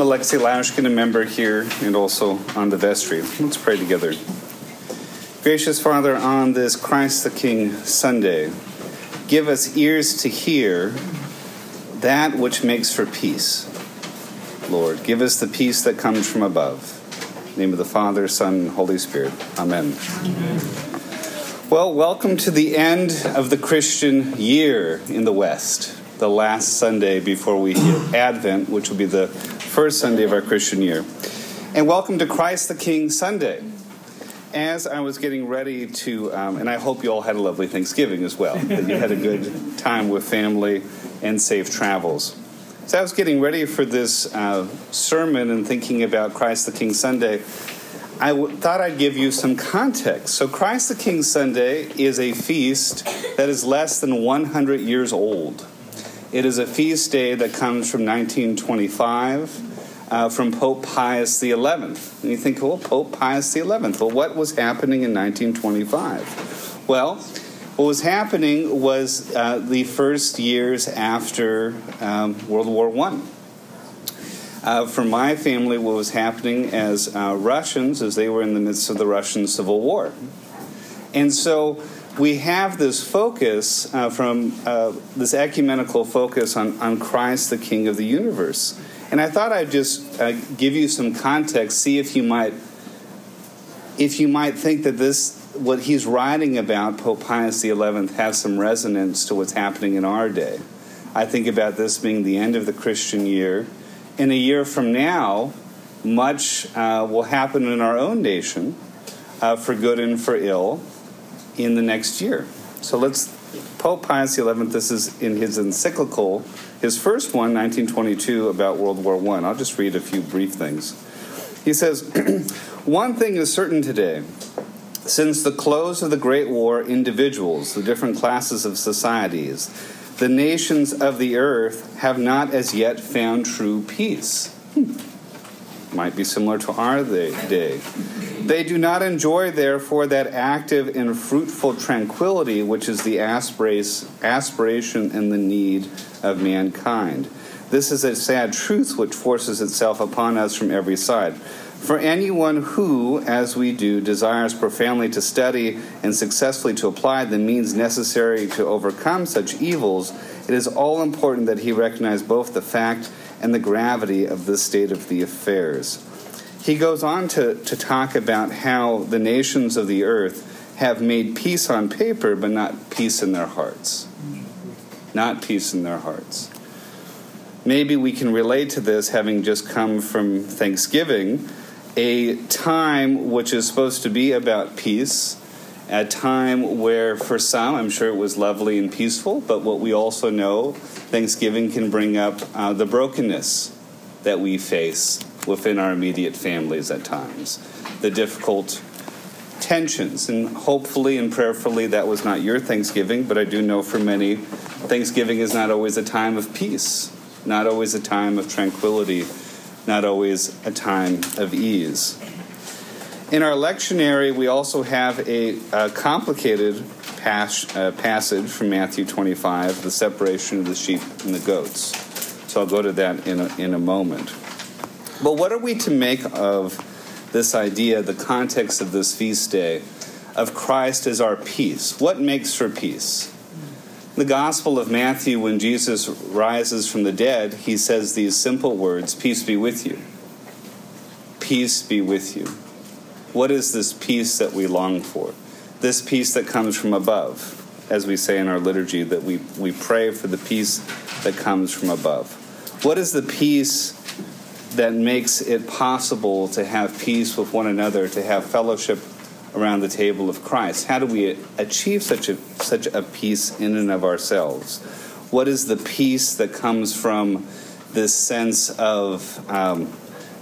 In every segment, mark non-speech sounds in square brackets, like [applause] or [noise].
I'm Alexei Lashkin, a member here and also on the vestry. Let's pray together. Gracious Father, on this Christ the King Sunday, give us ears to hear that which makes for peace. Lord, give us the peace that comes from above. name of the Father, Son, and Holy Spirit. Amen. Amen. Well, welcome to the end of the Christian year in the West, the last Sunday before we hit Advent, which will be the first Sunday of our Christian year. And welcome to Christ the King Sunday. As I was getting ready to, um, and I hope you all had a lovely Thanksgiving as well, that you had a good [laughs] time with family and safe travels. So I was getting ready for this uh, sermon and thinking about Christ the King Sunday. I w- thought I'd give you some context. So, Christ the King Sunday is a feast that is less than 100 years old. It is a feast day that comes from 1925 uh, from Pope Pius XI. And you think, well, Pope Pius XI. Well, what was happening in 1925? Well, what was happening was uh, the first years after um, World War I. Uh, for my family, what was happening as uh, Russians, as they were in the midst of the Russian Civil War. And so we have this focus uh, from uh, this ecumenical focus on, on Christ, the King of the universe. And I thought I'd just uh, give you some context, see if you might, if you might think that this, what he's writing about, Pope Pius XI, has some resonance to what's happening in our day. I think about this being the end of the Christian year. In a year from now, much uh, will happen in our own nation, uh, for good and for ill in the next year. So let's, Pope Pius XI, this is in his encyclical, his first one, 1922, about World War I. I'll just read a few brief things. He says, [clears throat] One thing is certain today. Since the close of the Great War, individuals, the different classes of societies, the nations of the earth have not as yet found true peace. Hmm. Might be similar to our day. They do not enjoy, therefore, that active and fruitful tranquility which is the aspiration and the need of mankind. This is a sad truth which forces itself upon us from every side. For anyone who, as we do, desires profoundly to study and successfully to apply the means necessary to overcome such evils, it is all important that he recognize both the fact and the gravity of this state of the affairs. He goes on to, to talk about how the nations of the earth have made peace on paper, but not peace in their hearts. Not peace in their hearts. Maybe we can relate to this having just come from Thanksgiving, a time which is supposed to be about peace, a time where for some, I'm sure it was lovely and peaceful, but what we also know, Thanksgiving can bring up uh, the brokenness that we face within our immediate families at times, the difficult tensions. And hopefully and prayerfully, that was not your Thanksgiving, but I do know for many, Thanksgiving is not always a time of peace, not always a time of tranquility, not always a time of ease. In our lectionary, we also have a, a complicated pas- uh, passage from Matthew 25, the separation of the sheep and the goats. So I'll go to that in a, in a moment. But what are we to make of this idea, the context of this feast day, of Christ as our peace? What makes for peace? The Gospel of Matthew, when Jesus rises from the dead, he says these simple words Peace be with you. Peace be with you. What is this peace that we long for? This peace that comes from above, as we say in our liturgy, that we, we pray for the peace that comes from above. What is the peace that makes it possible to have peace with one another, to have fellowship around the table of Christ? How do we achieve such a such a peace in and of ourselves? What is the peace that comes from this sense of um,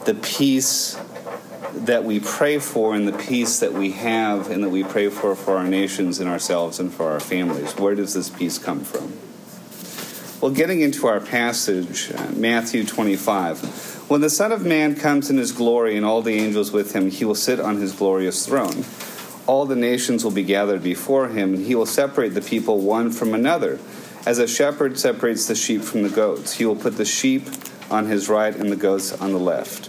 the peace that we pray for and the peace that we have and that we pray for for our nations and ourselves and for our families. Where does this peace come from? Well, getting into our passage, uh, Matthew 25. When the Son of Man comes in his glory and all the angels with him, he will sit on his glorious throne. All the nations will be gathered before him, and he will separate the people one from another, as a shepherd separates the sheep from the goats. He will put the sheep on his right and the goats on the left.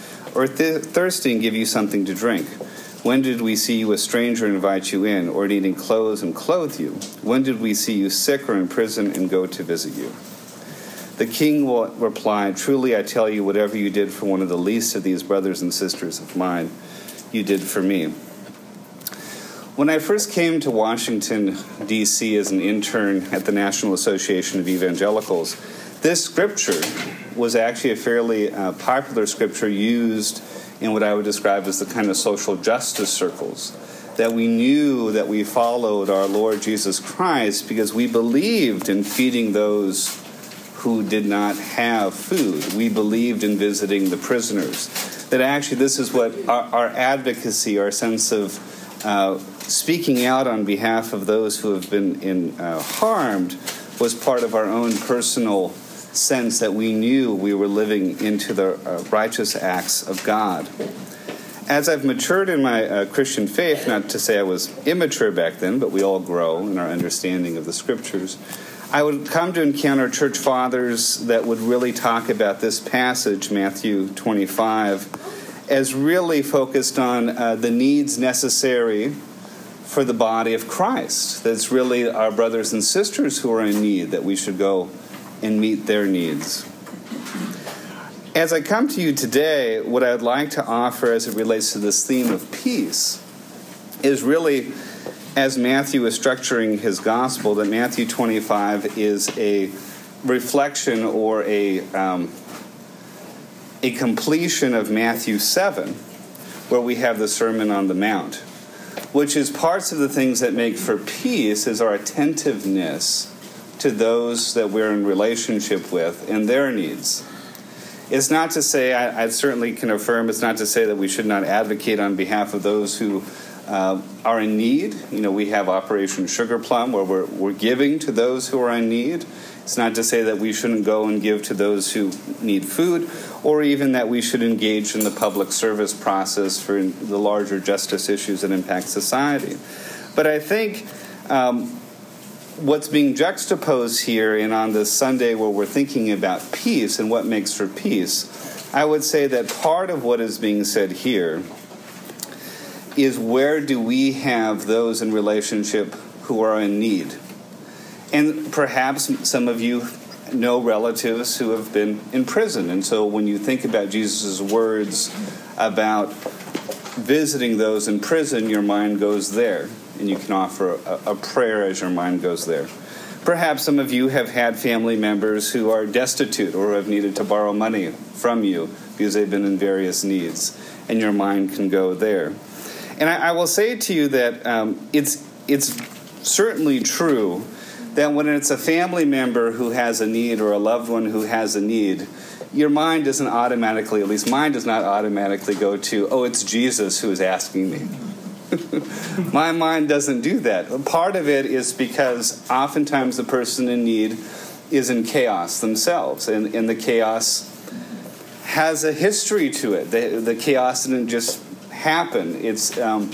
Or th- thirsty and give you something to drink? When did we see you a stranger and invite you in, or needing clothes and clothe you? When did we see you sick or in prison and go to visit you? The king will reply, Truly I tell you, whatever you did for one of the least of these brothers and sisters of mine, you did for me. When I first came to Washington, D.C. as an intern at the National Association of Evangelicals, this scripture was actually a fairly uh, popular scripture used in what I would describe as the kind of social justice circles. That we knew that we followed our Lord Jesus Christ because we believed in feeding those who did not have food. We believed in visiting the prisoners. That actually, this is what our, our advocacy, our sense of uh, speaking out on behalf of those who have been in, uh, harmed, was part of our own personal sense that we knew we were living into the uh, righteous acts of God. As I've matured in my uh, Christian faith, not to say I was immature back then, but we all grow in our understanding of the scriptures, I would come to encounter church fathers that would really talk about this passage, Matthew 25, as really focused on uh, the needs necessary for the body of Christ. That's really our brothers and sisters who are in need that we should go and meet their needs. As I come to you today, what I'd like to offer as it relates to this theme of peace is really, as Matthew is structuring his gospel, that Matthew 25 is a reflection or a, um, a completion of Matthew 7, where we have the Sermon on the Mount, which is parts of the things that make for peace is our attentiveness to those that we're in relationship with and their needs. It's not to say, I, I, certainly can affirm, it's not to say that we should not advocate on behalf of those who uh, are in need. You know, we have Operation Sugar Plum where we're, we're giving to those who are in need. It's not to say that we shouldn't go and give to those who need food, or even that we should engage in the public service process for the larger justice issues that impact society. But I think um, what's being juxtaposed here and on this Sunday where we're thinking about peace and what makes for peace, I would say that part of what is being said here is where do we have those in relationship who are in need? And perhaps some of you know relatives who have been in prison. And so when you think about Jesus' words about visiting those in prison, your mind goes there and you can offer a, a prayer as your mind goes there. Perhaps some of you have had family members who are destitute or have needed to borrow money from you because they've been in various needs, and your mind can go there. And I, I will say to you that um, it's it's certainly true that when it's a family member who has a need or a loved one who has a need, your mind doesn't automatically, at least mine does not automatically go to, oh, it's Jesus who is asking me. [laughs] My mind doesn't do that. Part of it is because oftentimes the person in need is in chaos themselves, and, and the chaos has a history to it. The, the chaos didn't just happen. It's um,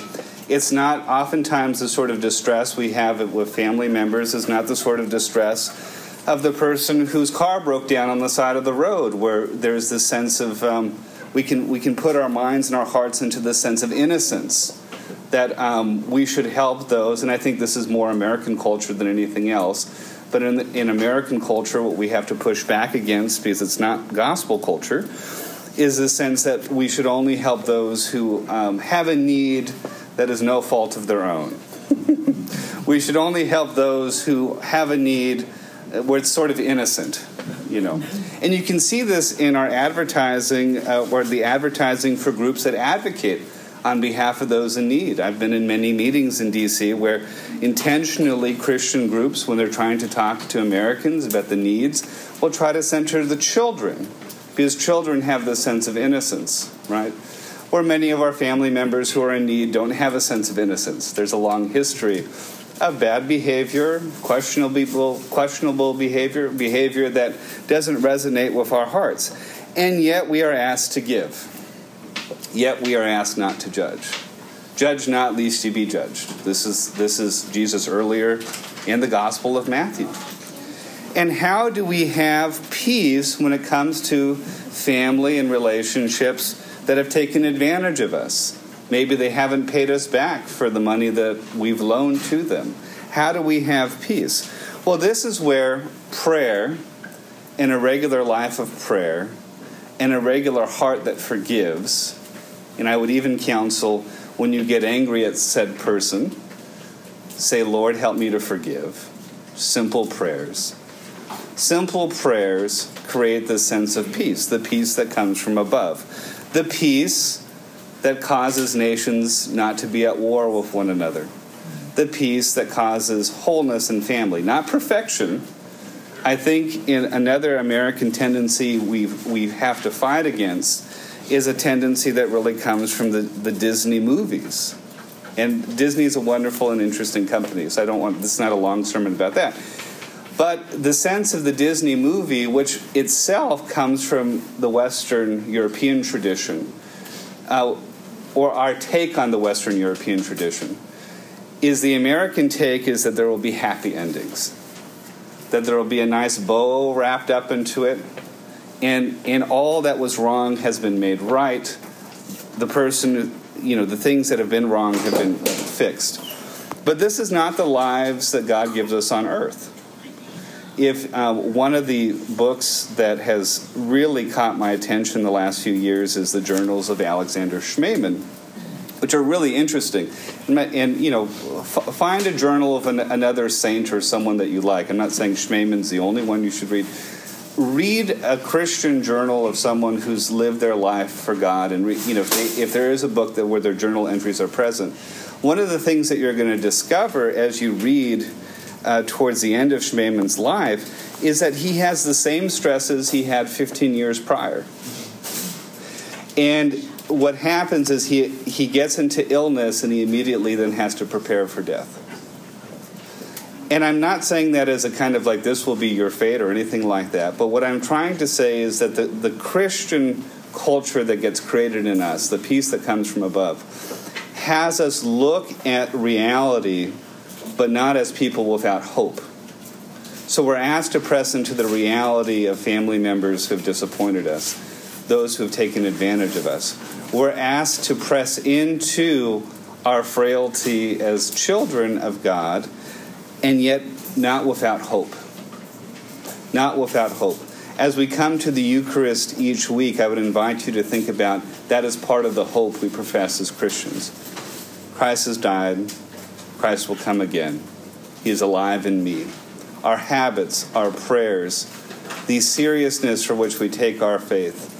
it's not oftentimes the sort of distress we have with family members is not the sort of distress of the person whose car broke down on the side of the road, where there's this sense of um, we can we can put our minds and our hearts into this sense of innocence that um, we should help those, and I think this is more American culture than anything else. But in, in American culture, what we have to push back against, because it's not gospel culture, is the sense that we should only help those who um, have a need that is no fault of their own. [laughs] we should only help those who have a need where it's sort of innocent, you know. And you can see this in our advertising, uh, or the advertising for groups that advocate on behalf of those in need. I've been in many meetings in DC where intentionally Christian groups, when they're trying to talk to Americans about the needs, will try to center the children because children have this sense of innocence, right? Or many of our family members who are in need don't have a sense of innocence. There's a long history of bad behavior, questionable, questionable behavior, behavior that doesn't resonate with our hearts. And yet we are asked to give. Yet we are asked not to judge. Judge not, lest ye be judged. This is, this is Jesus earlier in the Gospel of Matthew. And how do we have peace when it comes to family and relationships that have taken advantage of us? Maybe they haven't paid us back for the money that we've loaned to them. How do we have peace? Well, this is where prayer and a regular life of prayer and a regular heart that forgives, and I would even counsel when you get angry at said person, say, Lord, help me to forgive. Simple prayers. Simple prayers create the sense of peace, the peace that comes from above. The peace that causes nations not to be at war with one another. The peace that causes wholeness in family, not perfection. I think in another American tendency we we have to fight against is a tendency that really comes from the, the Disney movies. And Disney is a wonderful and interesting company, so I don't want this is not a long sermon about that. But the sense of the Disney movie, which itself comes from the Western European tradition, uh, or our take on the Western European tradition, is the American take is that there will be happy endings, that there will be a nice bow wrapped up into it, and and all that was wrong has been made right. The person, you know, the things that have been wrong have been fixed. But this is not the lives that God gives us on earth if um, one of the books that has really caught my attention the last few years is the journals of Alexander Schmemann, which are really interesting. And, and you know, f- find a journal of an, another saint or someone that you like. I'm not saying Schmemann's the only one you should read. Read a Christian journal of someone who's lived their life for God, and re- you know, if, they, if there is a book that where their journal entries are present, one of the things that you're going to discover as you read uh, towards the end of Schmemann's life is that he has the same stresses he had 15 years prior. And what happens is he, he gets into illness and he immediately then has to prepare for death. And I'm not saying that as a kind of like this will be your fate or anything like that, but what I'm trying to say is that the, the Christian culture that gets created in us, the peace that comes from above, has us look at reality but not as people without hope. So we're asked to press into the reality of family members who have disappointed us, those who have taken advantage of us. We're asked to press into our frailty as children of God, and yet not without hope. Not without hope. As we come to the Eucharist each week, I would invite you to think about that as part of the hope we profess as Christians. Christ has died, Christ will come again. He is alive in me. Our habits, our prayers, the seriousness for which we take our faith,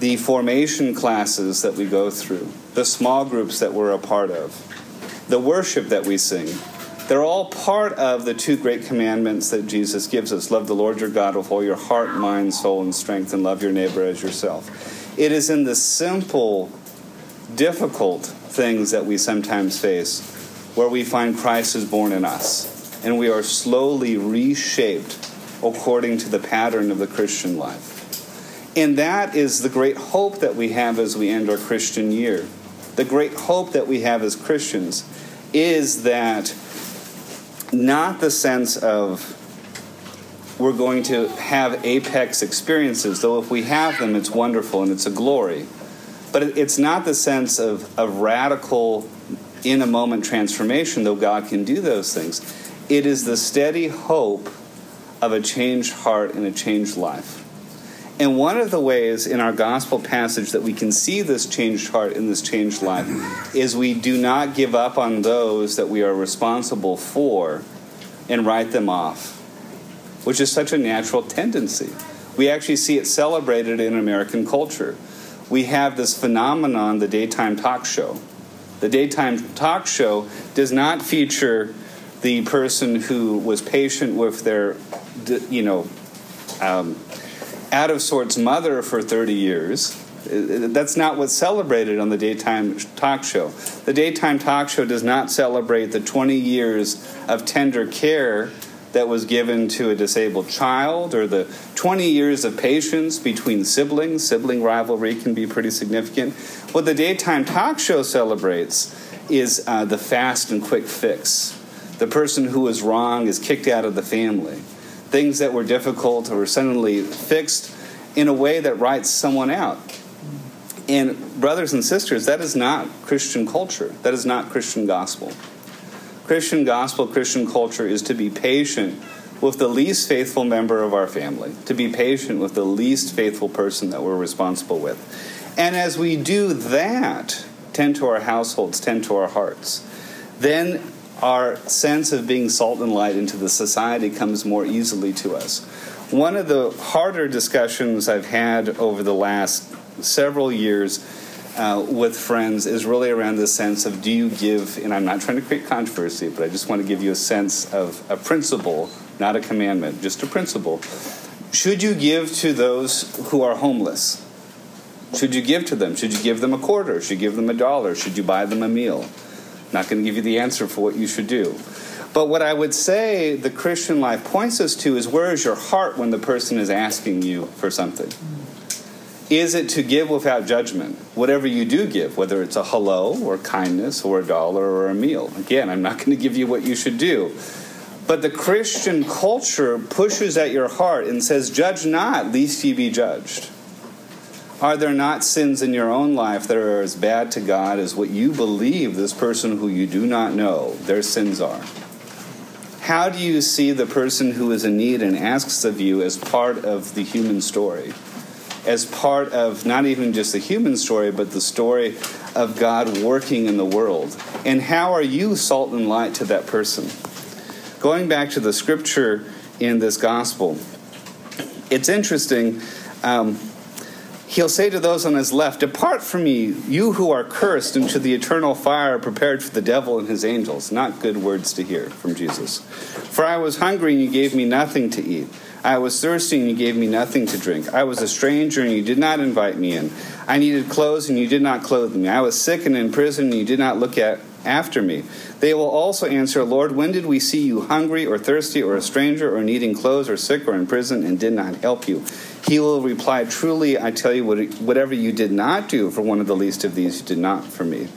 the formation classes that we go through, the small groups that we're a part of, the worship that we sing, they're all part of the two great commandments that Jesus gives us love the Lord your God with all your heart, mind, soul, and strength, and love your neighbor as yourself. It is in the simple, difficult things that we sometimes face where we find Christ is born in us, and we are slowly reshaped according to the pattern of the Christian life. And that is the great hope that we have as we end our Christian year. The great hope that we have as Christians is that not the sense of we're going to have apex experiences, though if we have them, it's wonderful and it's a glory. But it's not the sense of, of radical in a moment transformation, though God can do those things. It is the steady hope of a changed heart and a changed life. And one of the ways in our gospel passage that we can see this changed heart and this changed life is we do not give up on those that we are responsible for and write them off, which is such a natural tendency. We actually see it celebrated in American culture. We have this phenomenon, the daytime talk show. The daytime talk show does not feature the person who was patient with their, you know, um, out of sorts mother for 30 years. That's not what's celebrated on the daytime talk show. The daytime talk show does not celebrate the 20 years of tender care that was given to a disabled child or the 20 years of patience between siblings. Sibling rivalry can be pretty significant. What the daytime talk show celebrates is uh, the fast and quick fix. The person who is wrong is kicked out of the family things that were difficult were suddenly fixed in a way that writes someone out. And, brothers and sisters, that is not Christian culture. That is not Christian gospel. Christian gospel, Christian culture is to be patient with the least faithful member of our family, to be patient with the least faithful person that we're responsible with. And as we do that, tend to our households, tend to our hearts, then our sense of being salt and light into the society comes more easily to us. One of the harder discussions I've had over the last several years uh, with friends is really around the sense of do you give, and I'm not trying to create controversy, but I just want to give you a sense of a principle, not a commandment, just a principle. Should you give to those who are homeless? Should you give to them? Should you give them a quarter? Should you give them a dollar? Should you buy them a meal? Not going to give you the answer for what you should do. But what I would say the Christian life points us to is where is your heart when the person is asking you for something? Is it to give without judgment? Whatever you do give, whether it's a hello or kindness or a dollar or a meal. Again, I'm not going to give you what you should do. But the Christian culture pushes at your heart and says, Judge not, lest ye be judged. Are there not sins in your own life that are as bad to God as what you believe this person who you do not know their sins are? How do you see the person who is in need and asks of you as part of the human story? As part of not even just the human story, but the story of God working in the world? And how are you salt and light to that person? Going back to the scripture in this gospel, it's interesting. Um, he'll say to those on his left, Depart from me, you who are cursed, into the eternal fire prepared for the devil and his angels. Not good words to hear from Jesus. For I was hungry, and you gave me nothing to eat. I was thirsty, and you gave me nothing to drink. I was a stranger, and you did not invite me in. I needed clothes, and you did not clothe me. I was sick and in prison, and you did not look at after me. They will also answer, Lord, when did we see you hungry or thirsty or a stranger or needing clothes or sick or in prison and did not help you? He will reply, Truly, I tell you, whatever you did not do for one of the least of these, you did not for me.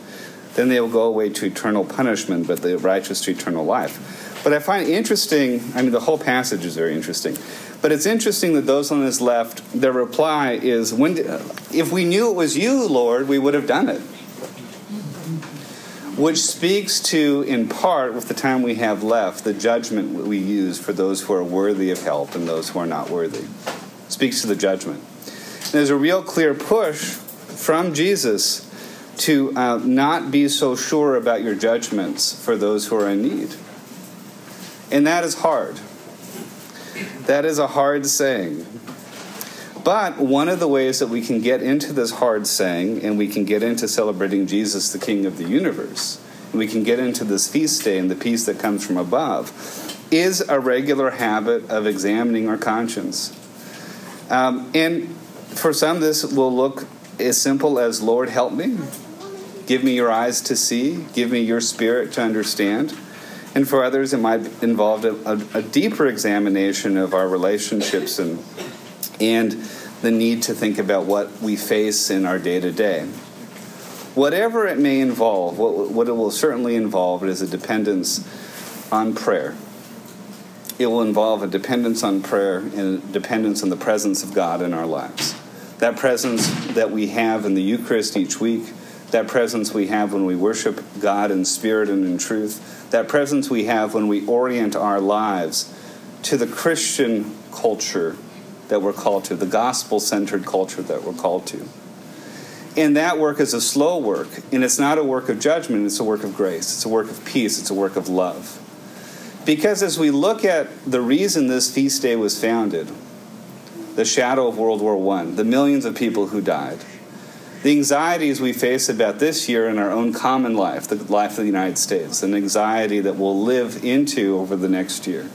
Then they will go away to eternal punishment, but the righteous to eternal life. But I find interesting, I mean, the whole passage is very interesting. But it's interesting that those on his left, their reply is, when If we knew it was you, Lord, we would have done it which speaks to, in part, with the time we have left, the judgment we use for those who are worthy of help and those who are not worthy. Speaks to the judgment. And there's a real clear push from Jesus to uh, not be so sure about your judgments for those who are in need. And that is hard. That is a hard saying. But one of the ways that we can get into this hard saying and we can get into celebrating Jesus, the King of the universe, and we can get into this feast day and the peace that comes from above, is a regular habit of examining our conscience. Um, and for some, this will look as simple as Lord, help me. Give me your eyes to see, give me your spirit to understand. And for others, it might involve a, a, a deeper examination of our relationships and and the need to think about what we face in our day to day. Whatever it may involve, what, what it will certainly involve is a dependence on prayer. It will involve a dependence on prayer and a dependence on the presence of God in our lives. That presence that we have in the Eucharist each week, that presence we have when we worship God in spirit and in truth, that presence we have when we orient our lives to the Christian culture that we're called to, the gospel centered culture that we're called to. And that work is a slow work, and it's not a work of judgment, it's a work of grace, it's a work of peace, it's a work of love. Because as we look at the reason this feast day was founded, the shadow of World War I, the millions of people who died, the anxieties we face about this year in our own common life, the life of the United States, an anxiety that we'll live into over the next year.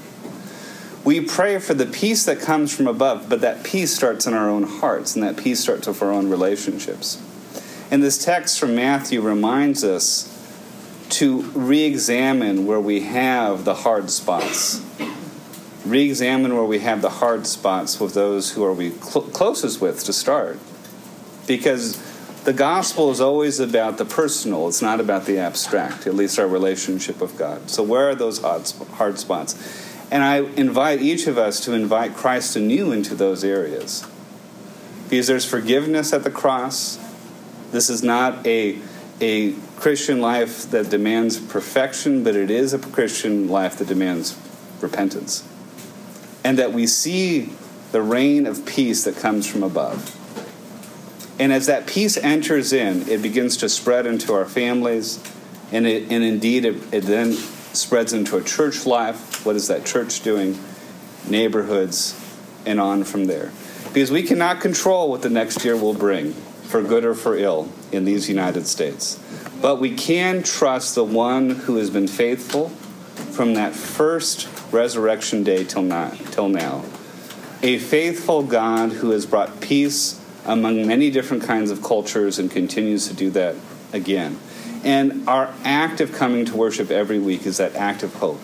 We pray for the peace that comes from above, but that peace starts in our own hearts, and that peace starts with our own relationships. And this text from Matthew reminds us to re examine where we have the hard spots. Re examine where we have the hard spots with those who are we cl- closest with to start. Because the gospel is always about the personal, it's not about the abstract, at least our relationship with God. So, where are those hard spots? And I invite each of us to invite Christ anew into those areas. Because there's forgiveness at the cross, this is not a, a Christian life that demands perfection, but it is a Christian life that demands repentance. And that we see the reign of peace that comes from above. And as that peace enters in, it begins to spread into our families, and, it, and indeed, it, it then spreads into a church life. What is that church doing? Neighborhoods, and on from there. Because we cannot control what the next year will bring for good or for ill, in these United States. But we can trust the one who has been faithful from that first resurrection day till now, till now. A faithful God who has brought peace among many different kinds of cultures and continues to do that again. And our act of coming to worship every week is that act of hope.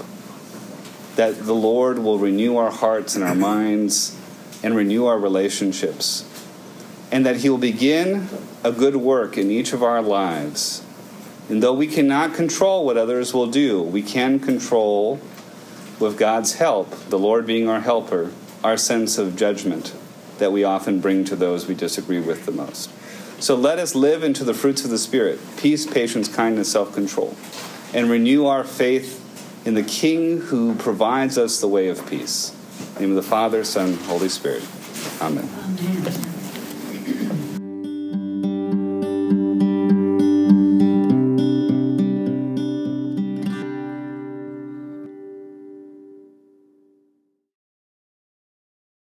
That the Lord will renew our hearts and our minds and renew our relationships and that He will begin a good work in each of our lives. And though we cannot control what others will do, we can control, with God's help, the Lord being our helper, our sense of judgment that we often bring to those we disagree with the most. So let us live into the fruits of the Spirit peace, patience, kindness, self control, and renew our faith in the King who provides us the way of peace. In the name of the Father, Son, Holy Spirit. Amen. Amen.